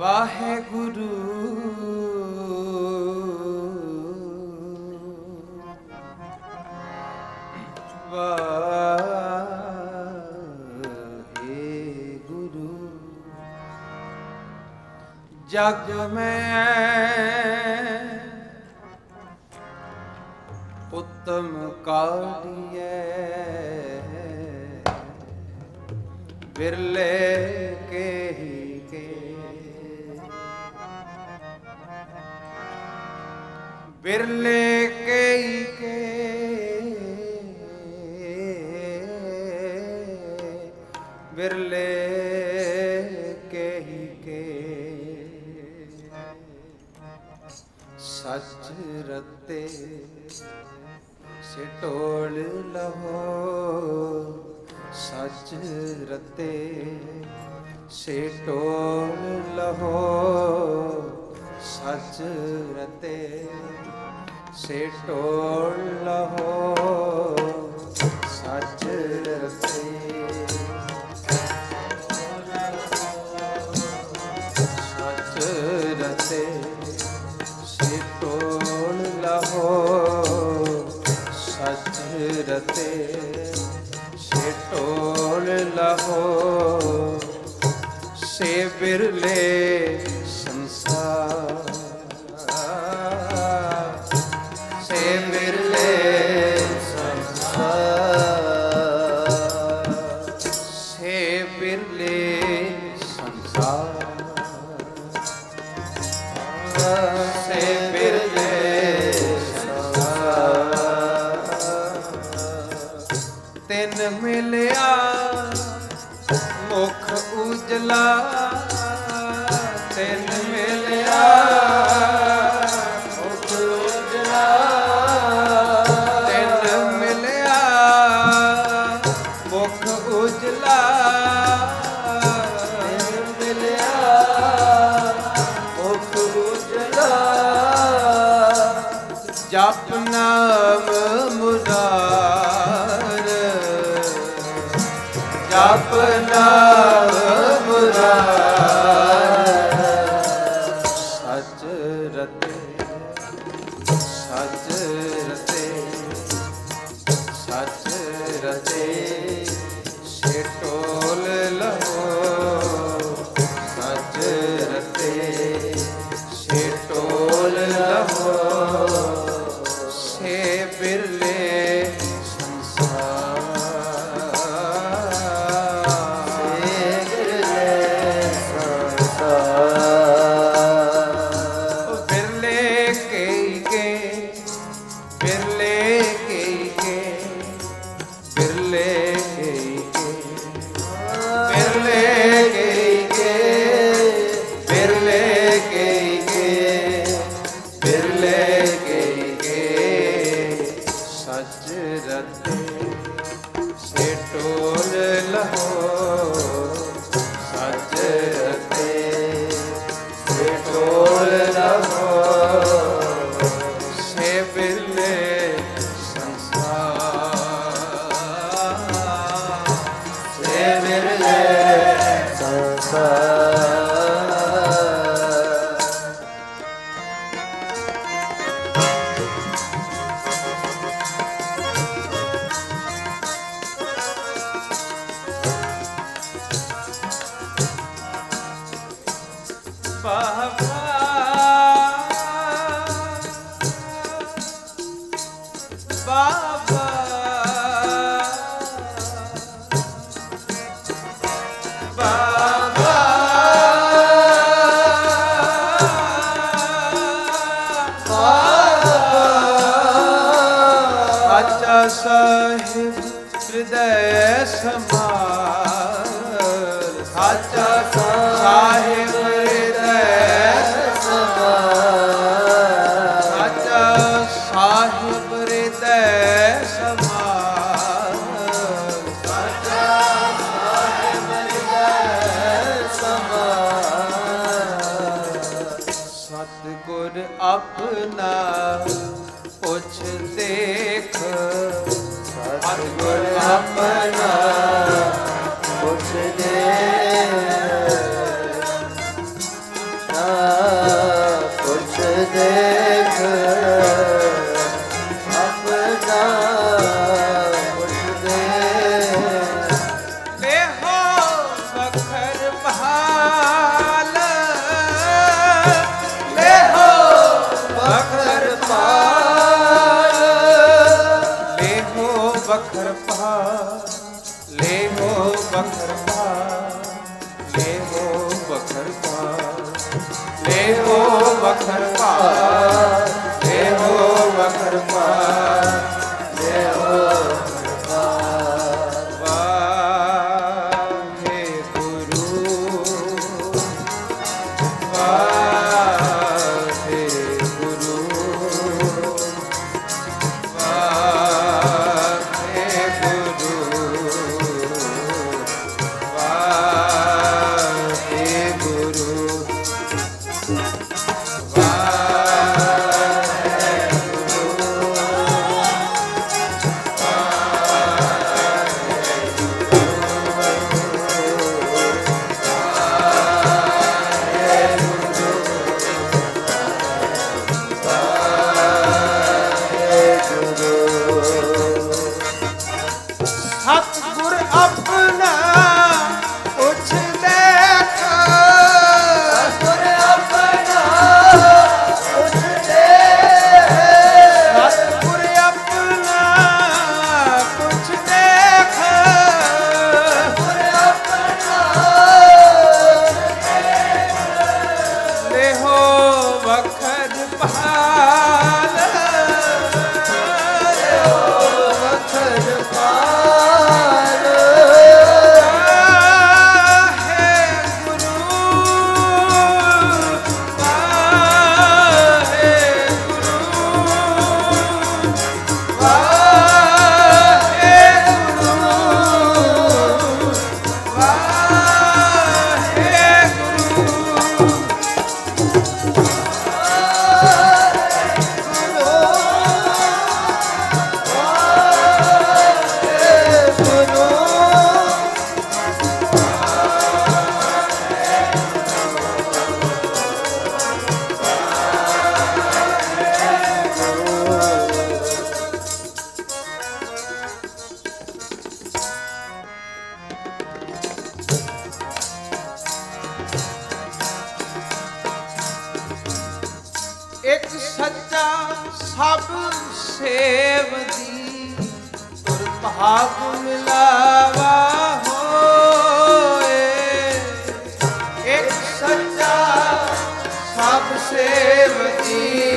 ਵਾਹਿਗੁਰੂ ਬਿਰਲੇ ਸੰਸਾਰ। ਆਪਣਾ ਪੁੱਛ ਦੇਖ ਸਤਿਗੁਰ ਆਪਣਾ ਪੁੱਛ ਸਤਿਗੁਰ ਸਭ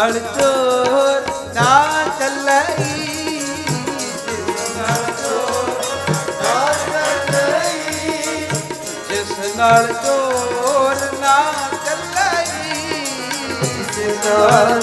ਨਾਲ ਚੋਰ ਨਾ ਚੱਲਈ। ਜਿਸ ਨਾਲ ਚੋਰ ਨਾ ਚੱਲਈ। ਜਿਸ ਨਾਲ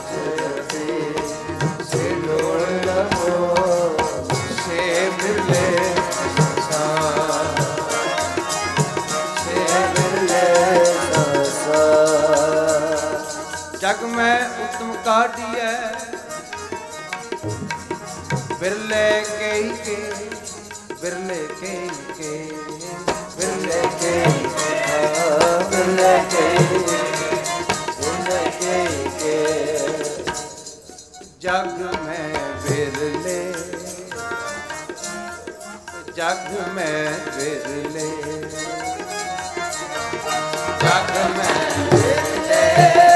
Thank you. ਜਗ ਮੈਂ ਵਿਰਲੇ ਜਗ ਮੈਂ ਵਿਰਲੇ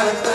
Vai, vai.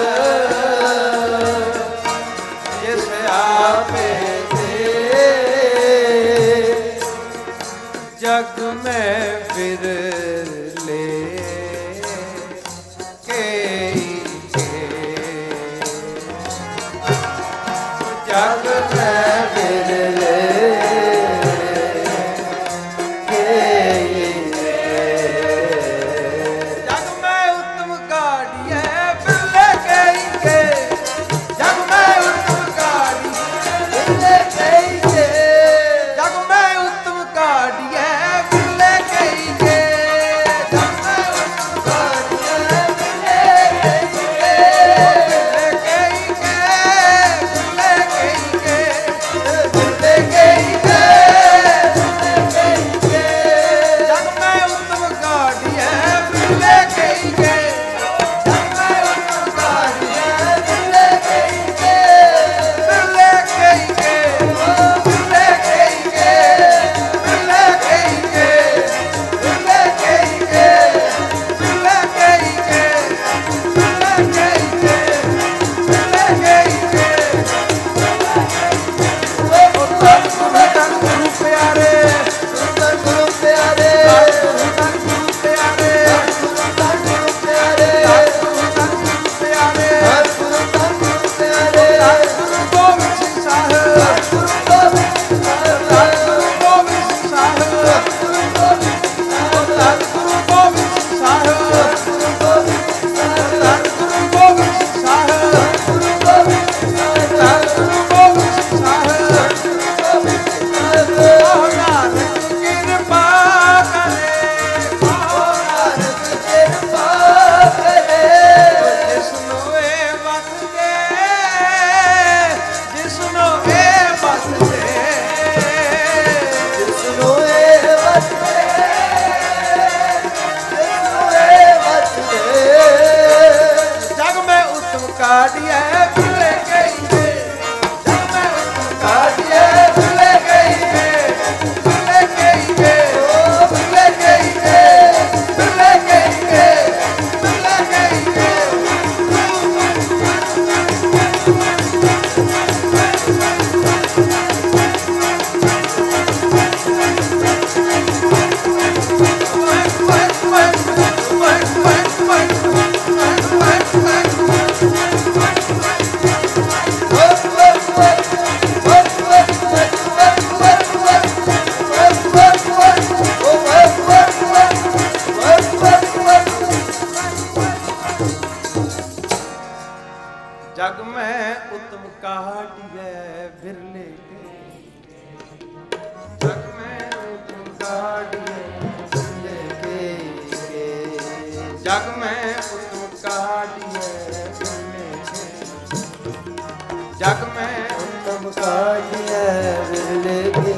ਮੁਸਾਜਿਐ ਵਿਰਲੇ ਦੀ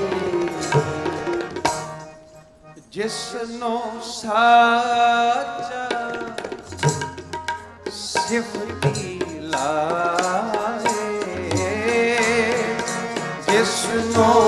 ਜਿਸ ਨੂੰ ਸਾਚਾ ਸਿਫਤੀ ਲਾਏ ਜਿਸ ਨੂੰ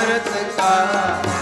ਅੰਮ੍ਰਿਤ ਕਾ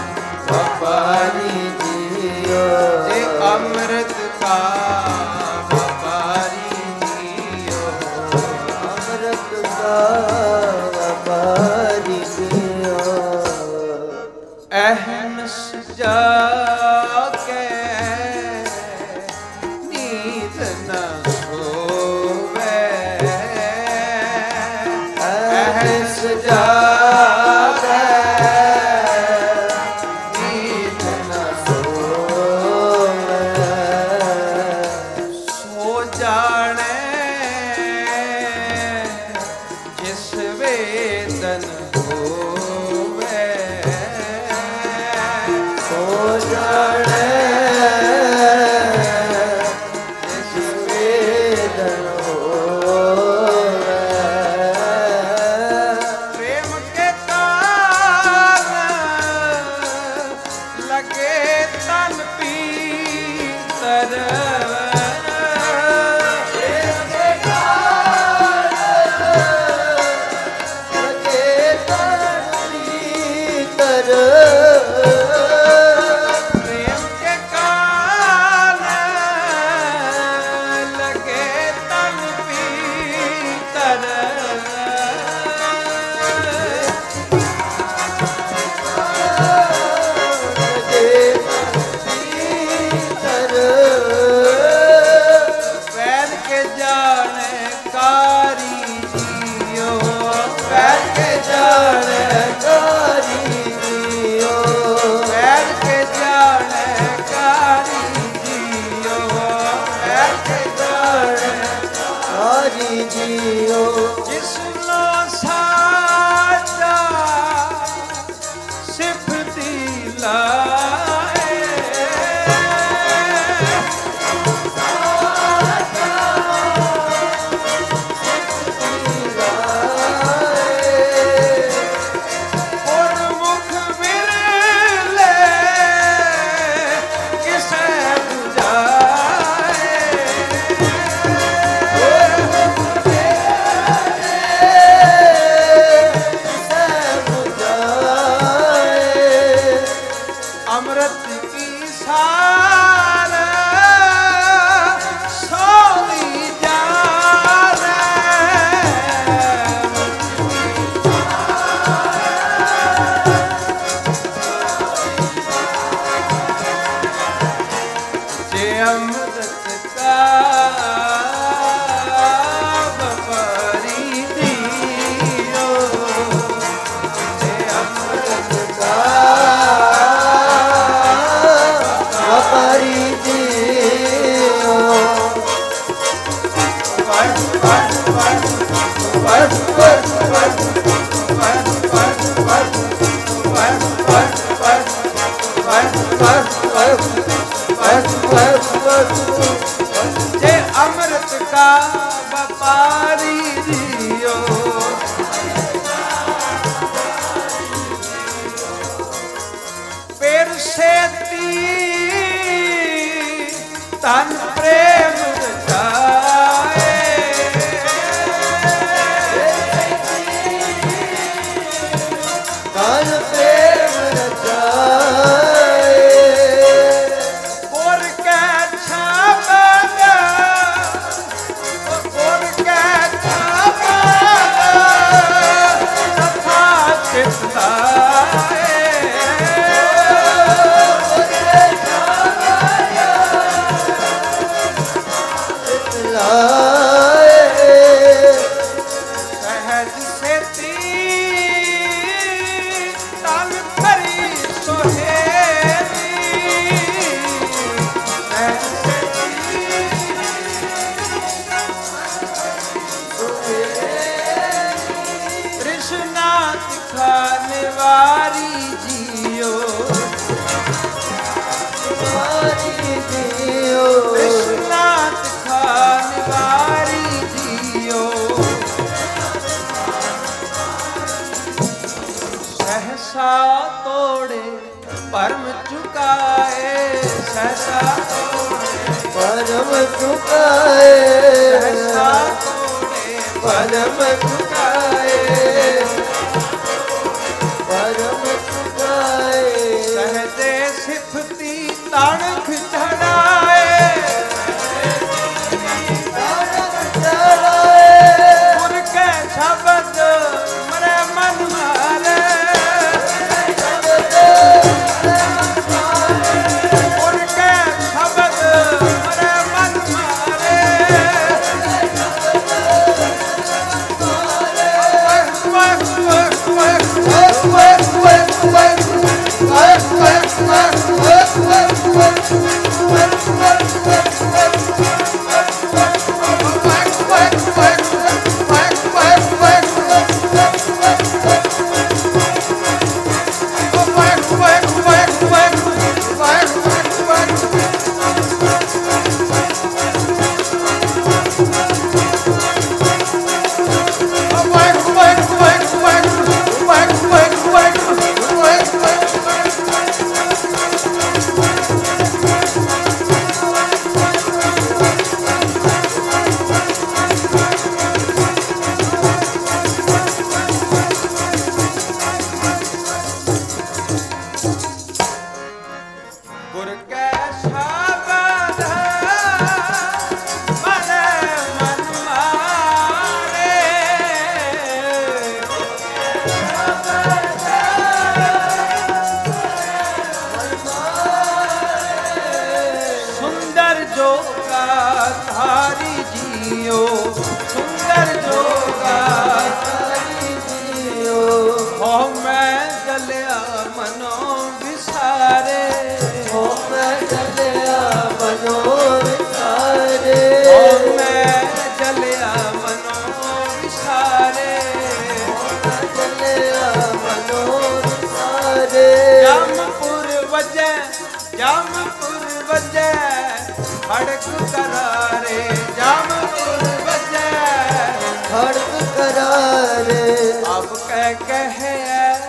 ਖੜਕ ਕਰਾਰੇ ਜਮ ਤੁਰ ਵਜੈ। ਖੜਕ ਕਰਾਰੇ। ਆਪ ਕਹਿ ਕਹਿਐ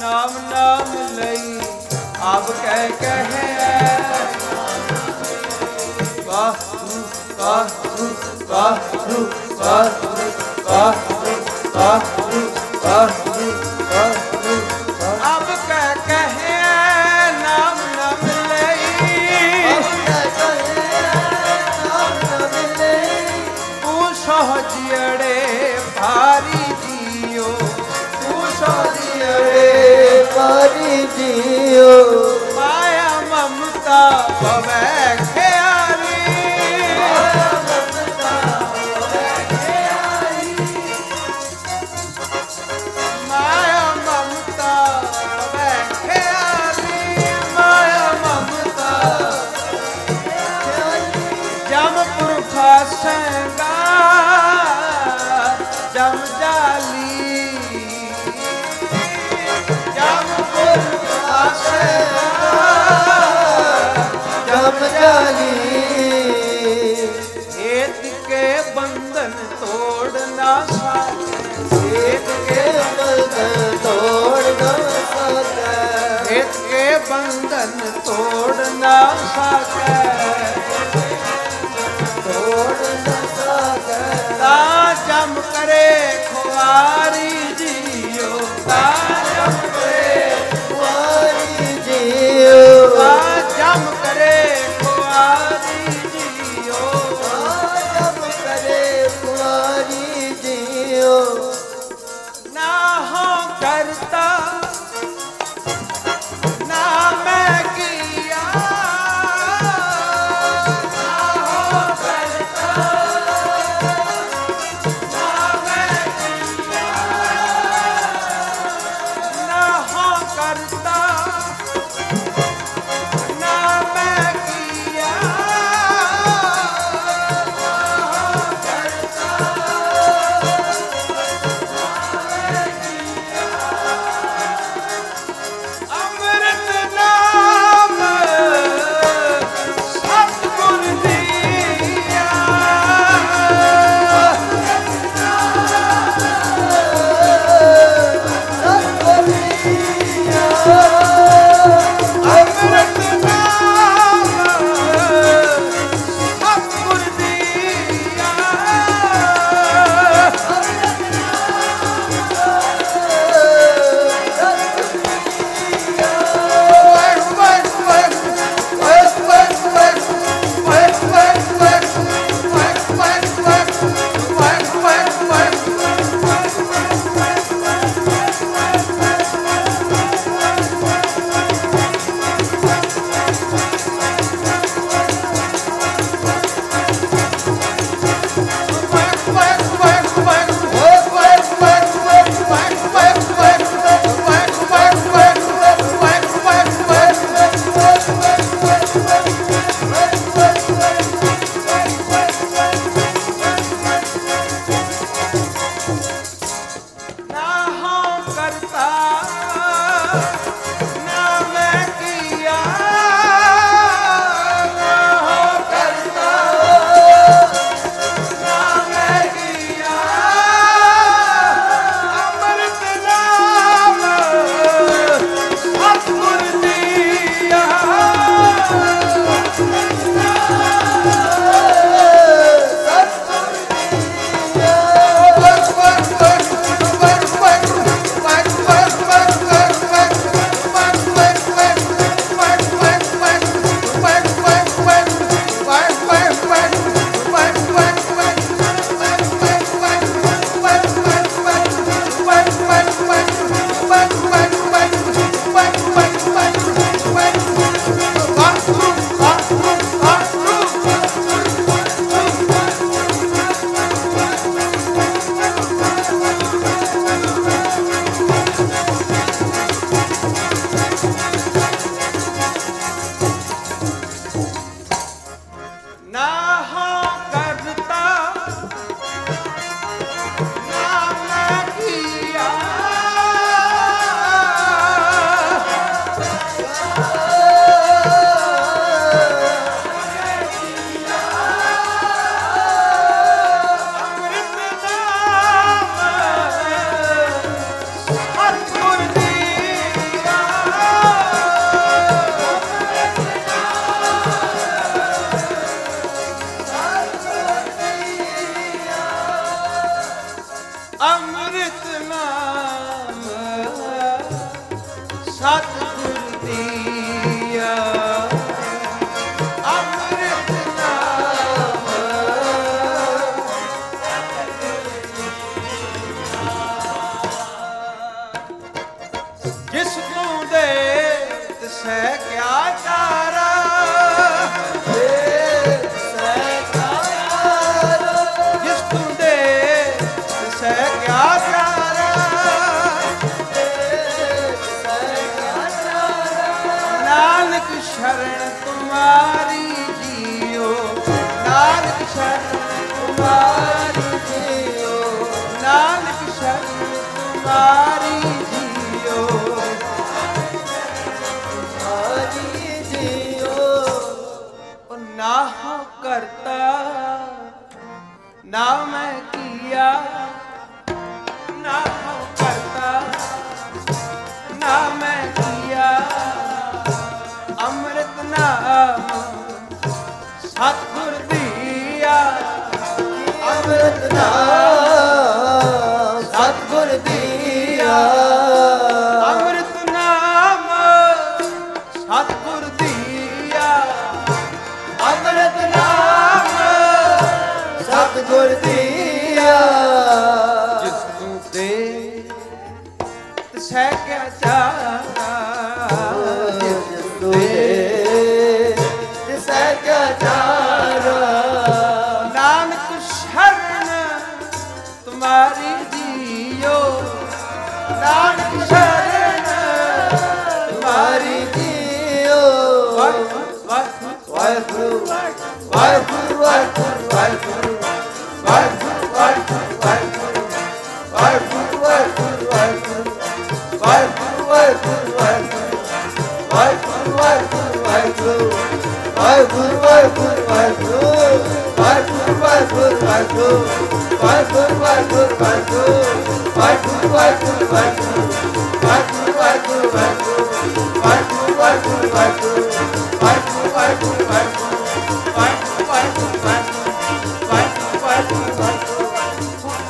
ਨਾਮ ਨਾਮ ਲਈ। ਆਪ ਕਹਿ ਕਹਿਐ ਵਾਹ ਵਾਹ। जम जाली ਕਰੇ ਖੁਆਰੀ।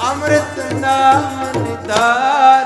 ਅਮਰਤ ਨਾਮ ਨਿਤਾਰ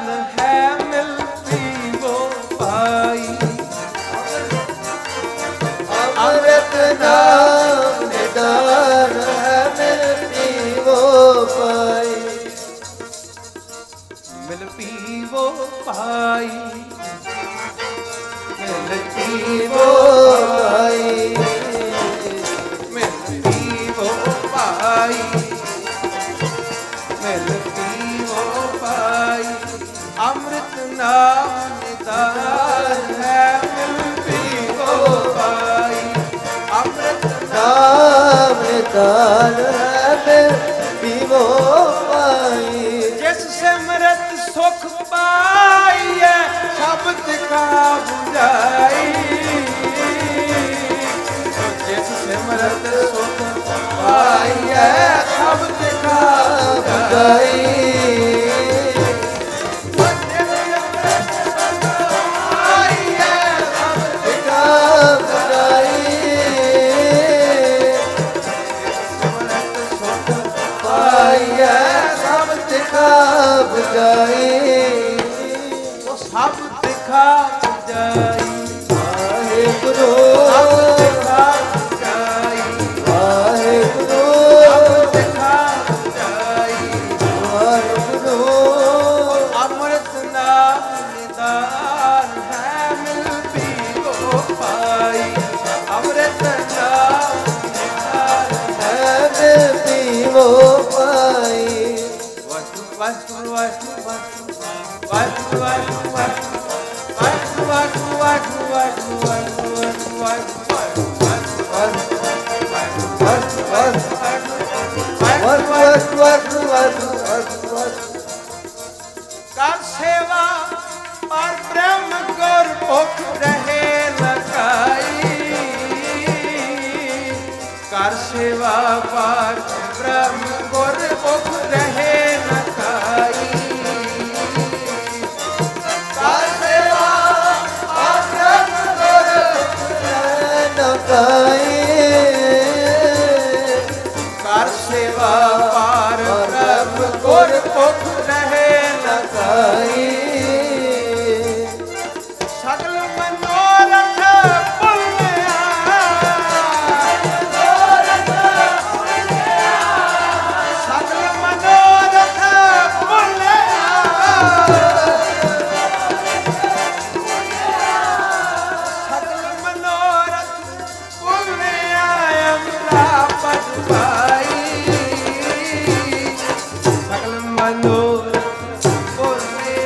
ਕਾਲ ਮੈਂ ਪੀਵੋ ਪਾਈ। ਜਿਸ ਸਿਮਰਤ ਸੁਖ ਪਾਈਐ ਸਭ ਤਿਕਾ ਬੁਝਾਈ। ਜਿਸ ਸਿਮਰਤ ਸੁਖ ਪਾਈਐ ਸਭ ਤਿਕਾ ਬੁਝਾਈ। sky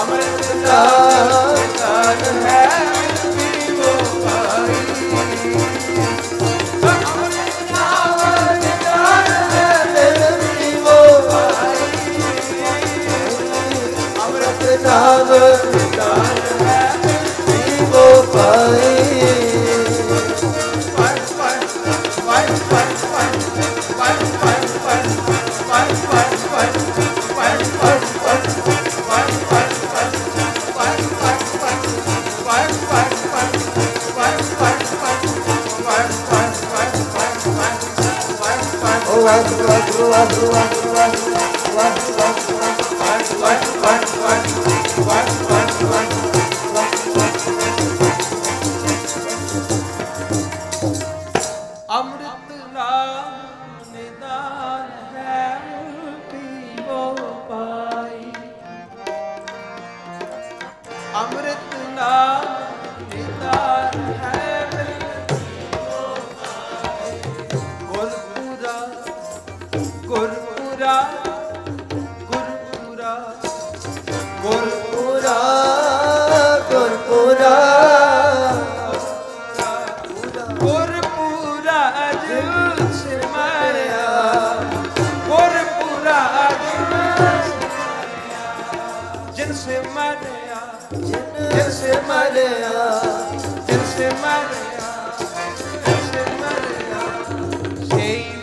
ਅੰਮ੍ਰਿਤ ਓ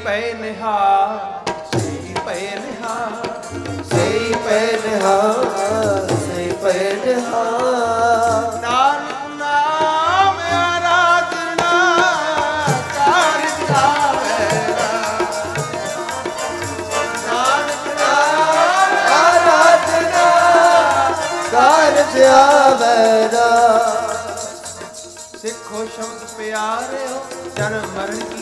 ਪੈ ਨਿਹਾਰ ਸਈ ਪੈ ਨਿਹਾਰ ਸਈ ਪੈ ਨਿਹਾਰ ਸਈ ਪੈ ਨਿਹਾਰ ਨਾਨਕ ਨਾਮ ਆਰਾਧਨਾ ਕਰ ਜਾਵੇਗਾ ਨਾਨਕ ਨਾਮ ਆਰਾਧਨਾ ਕਾਰਜ ਆਵੇਦਾ ਸਿੱਖੋ ਸ਼ਬਦ ਪਿਆਰਿਓ ਜਨਮ ਮਰਨ ਕੀਤੇ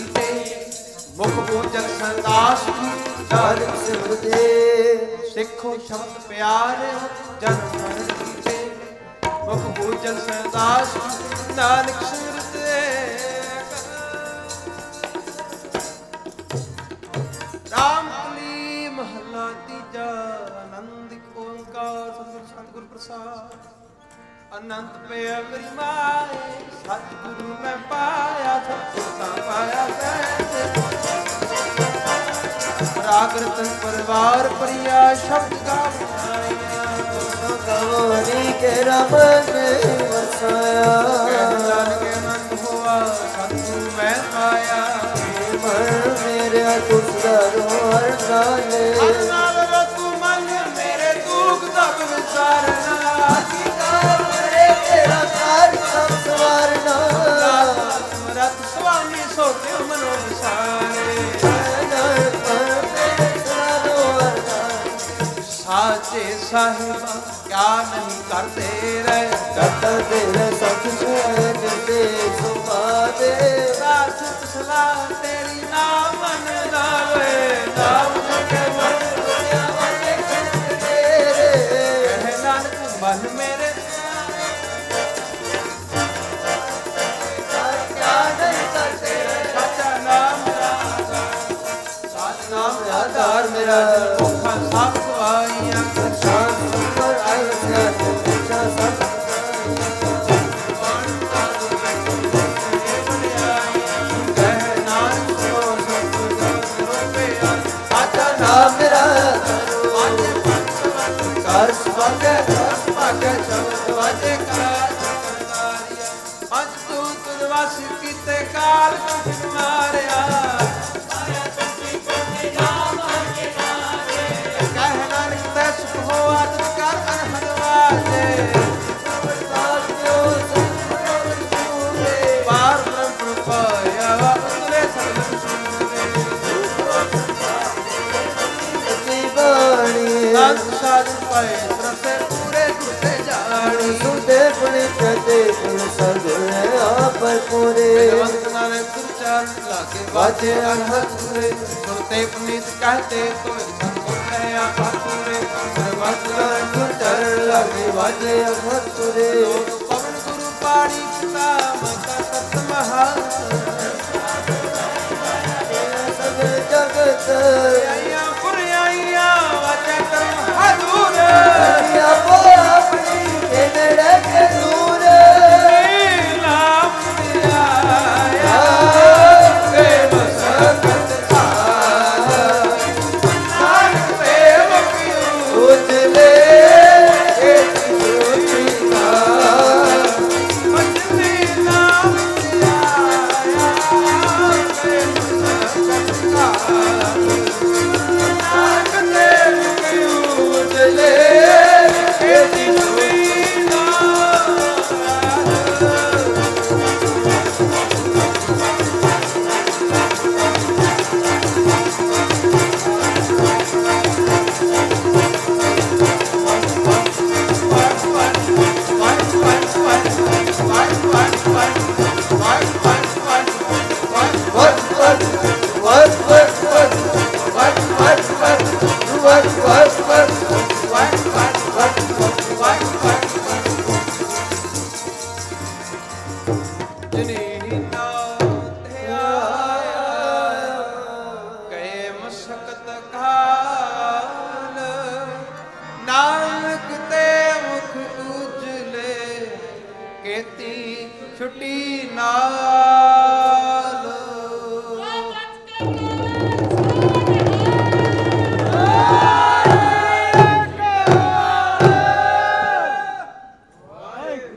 ਮੁਖ ਪੂਜਕ ਸੰਦਾਸ ਕੀ ਨਾਨਕ ਸਿਮਰਦੇ ਸਿੱਖੋ ਸ਼ਬਦ ਪਿਆਰਿਓ ਜਨਮ ਮਰਨ ਕੀਤੇ। ਮੁਖ ਪੂਜਕ ਸੰਦਾਸ ਕੀ ਨਾਨਕ ਸਿਮਰਤੇ। ਰਾਮ ਕਲੀ ਮਹਲਾ ਤੀਜਾ ਆਨੰਦ ਓੰਕਾਰ, ਸਤਿਗੁਰ ਸਤਿਗੁਰ ਪ੍ਰਸਾਦ। ਅਨੰਤ ਪਿਆ ਮੇਰੀ ਮਾਏ, ਸਤਿਗੁਰੂ ਮੈਂ ਪਾਇਆ, ਸਤਿਗੁਰ ਤਾਂ ਪਾਇਆ, ਸਹਿਜ। ਰਾਗ ਰਤਨ ਪਰਿਵਾਰ ਪਰਿਆ ਸ਼ਬਦ ਗਾਵਨਾਇਆ ਗਵਰੀ ਕੇ ਰਮਨ ਵਸਾਇਆ ਕਹਿ ਨਾਨਕ ਆਨੰਦ ਹੋਆ ਸਤਿਗੁਰੂ ਮੈਂ ਪਾਇਆ। ਮਨ ਮੇਰੇ ਕੁਸਰ ਹਰ ਨਾਲੇ। ਹਰ ਨਾਲ ਰਤੂ ਮਨ ਮੇਰੇ ਦੁੱਖ ਦਬ ਵਿਚਾਰਨਾ। ਤੇਰਾ ਕਾਰ ਸੰਸਵਾਰਨਾ ਰਤ ਸੁਆਮੀ ਸੋਤਿ ਮਨੋ ਵਿਸਾਰੇ। ਸਾਚੇ ਸਾਹਿਬਾ ਕਿਆ ਨਹੀਂ ਕਰਦੇ ਰਹਿ? ਕਰਤਾ ਤੇਰੇ ਸਤ ਛੇ ਨਿਰਦੇ ਸੁਪਾਦੇ ਸਾਚਤ ਸਲਾਹ ਤੇਰੀ ਨਾਮ ਮਨ ਲਾਵੇ ਨਾਮ ਕੇ ਮਨ ਤੇਰੇ ਕਹਿ ਨਾਨਕ ਮਨ ਮੇਰੇ ਕਰਦੇ। ਸਾਚਾ ਸਾਚ ਆਧਾਰ ਮੇਰਾ ਮੁਖਾ ਸਭ ਕਿਤੇ ਕਾਲ ਬਲਵੰਤ ਨਾਲੇ ਤੁਰਚਾਰ ਲਾਗੇ ਵਾਜੇ ਅਰਹਤ ਰੇ ਸੁਰਤੇ ਪੁਨੀਤ ਕਹਤੇ ਕੋਈ ਸੰਤੋਖਿਆ ਪਾਤੁਰੇ ਬਲਵੰਤ ਨਾਲੇ ਤੁਰਚਾਰ ਲਾਗੇ ਵਾਜੇ ਅਰਹਤ ਰੇ ਪਵਨ ਗੁਰੂ ਪਾਣੀ ਪਿਤਾ ਮਤਾ ਤਤ ਮਹਾਨ ਜਗਤ